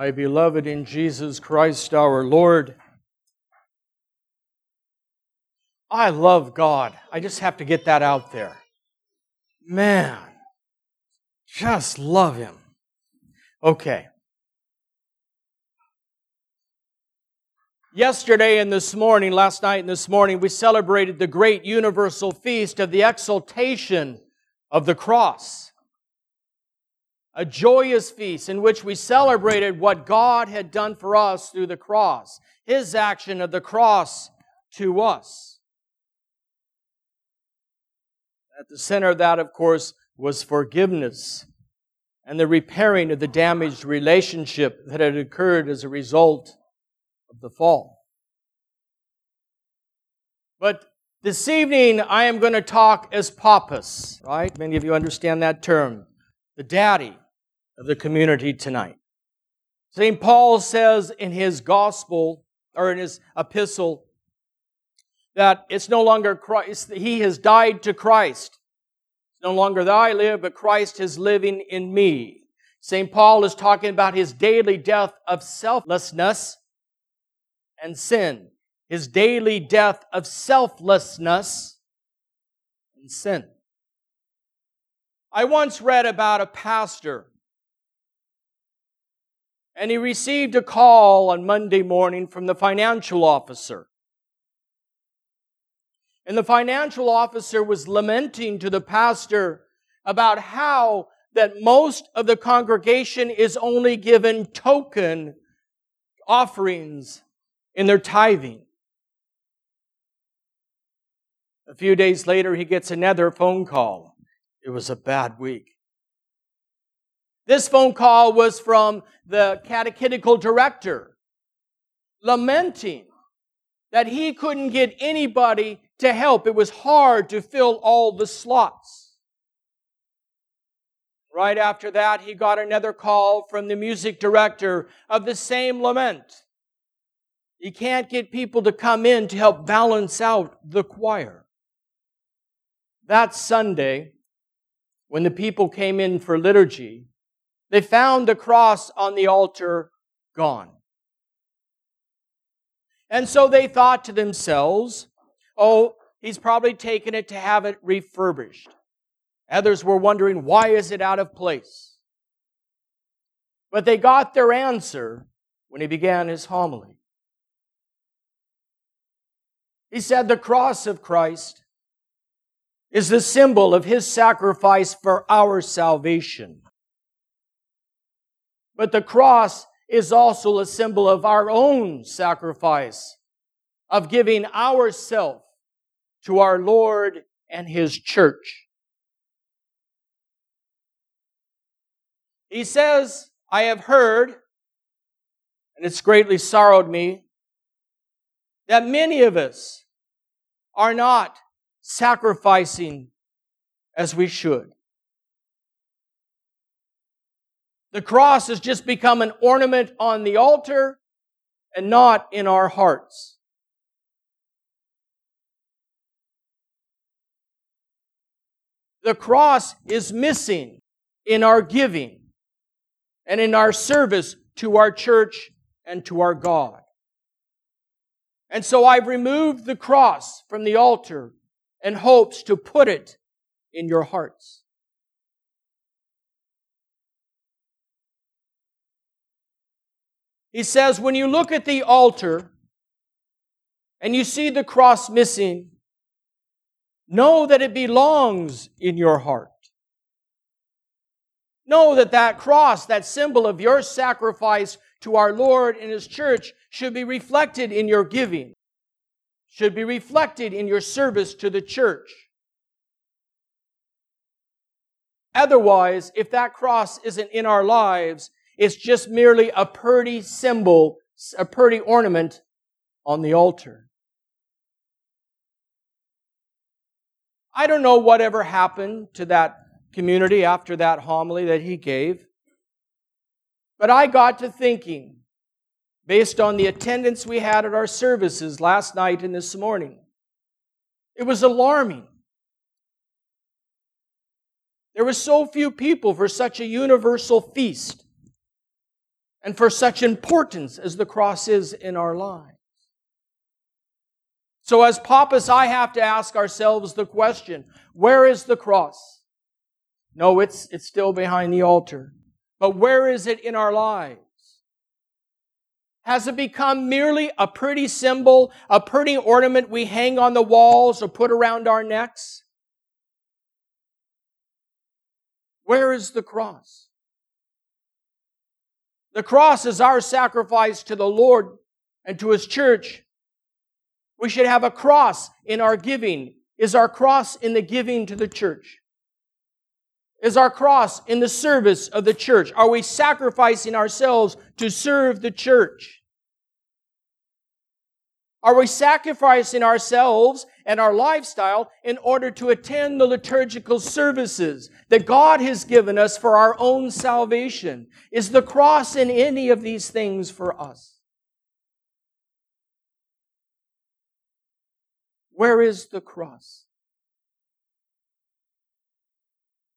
My beloved in Jesus Christ our Lord, I love God. I just have to get that out there. Man, just love Him. Okay. Yesterday and this morning, last night and this morning, we celebrated the great universal feast of the exaltation of the cross a joyous feast in which we celebrated what God had done for us through the cross, His action of the cross to us. At the center of that, of course, was forgiveness and the repairing of the damaged relationship that had occurred as a result of the fall. But this evening, I am going to talk as papas, right? Many of you understand that term the daddy of the community tonight. St. Paul says in his gospel, or in his epistle, that it's no longer Christ, he has died to Christ. It's no longer that I live, but Christ is living in me. St. Paul is talking about his daily death of selflessness and sin. His daily death of selflessness and sin. I once read about a pastor, and he received a call on Monday morning from the financial officer. And the financial officer was lamenting to the pastor about how that most of the congregation is only given token offerings in their tithing. A few days later, he gets another phone call. It was a bad week. This phone call was from the catechetical director, lamenting that he couldn't get anybody to help. It was hard to fill all the slots. Right after that, he got another call from the music director of the same lament. He can't get people to come in to help balance out the choir. That Sunday, when the people came in for liturgy, they found the cross on the altar gone. And so they thought to themselves, oh, he's probably taken it to have it refurbished. Others were wondering, why is it out of place? But they got their answer when he began his homily. He said, The cross of Christ is the symbol of his sacrifice for our salvation. But the cross is also a symbol of our own sacrifice, of giving ourself to our Lord and his church. He says, I have heard, and it's greatly sorrowed me, that many of us are not sacrificing as we should. The cross has just become an ornament on the altar and not in our hearts. The cross is missing in our giving and in our service to our church and to our God. And so I've removed the cross from the altar and hopes to put it in your hearts. He says, when you look at the altar and you see the cross missing, know that it belongs in your heart. Know that that cross, that symbol of your sacrifice to our Lord and His church, should be reflected in your giving should be reflected in your service to the church. Otherwise, if that cross isn't in our lives, it's just merely a pretty symbol, a pretty ornament on the altar. I don't know whatever happened to that community after that homily that he gave, but I got to thinking based on the attendance we had at our services last night and this morning. It was alarming. There were so few people for such a universal feast. and for such importance as the cross is in our lives. So, as papas, I have to ask ourselves the question where is the cross? No, it's, it's still behind the altar. But where is it in our lives? Has it become merely a pretty symbol, a pretty ornament we hang on the walls or put around our necks? Where is the cross? The cross is our sacrifice to the Lord and to His church. We should have a cross in our giving. Is our cross in the giving to the church? Is our cross in the service of the church? Are we sacrificing ourselves to serve the church? Are we sacrificing ourselves and our lifestyle in order to attend the liturgical services that God has given us for our own salvation? Is the cross in any of these things for us? Where is the cross?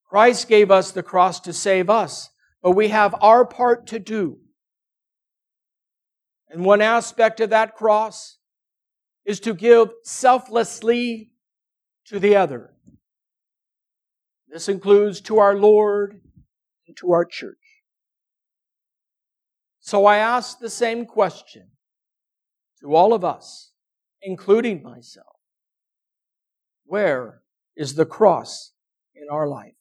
Christ gave us the cross to save us, but we have our part to do. And one aspect of that cross is to give selflessly to the other. This includes to our Lord and to our church. So I ask the same question to all of us, including myself. Where is the cross in our life?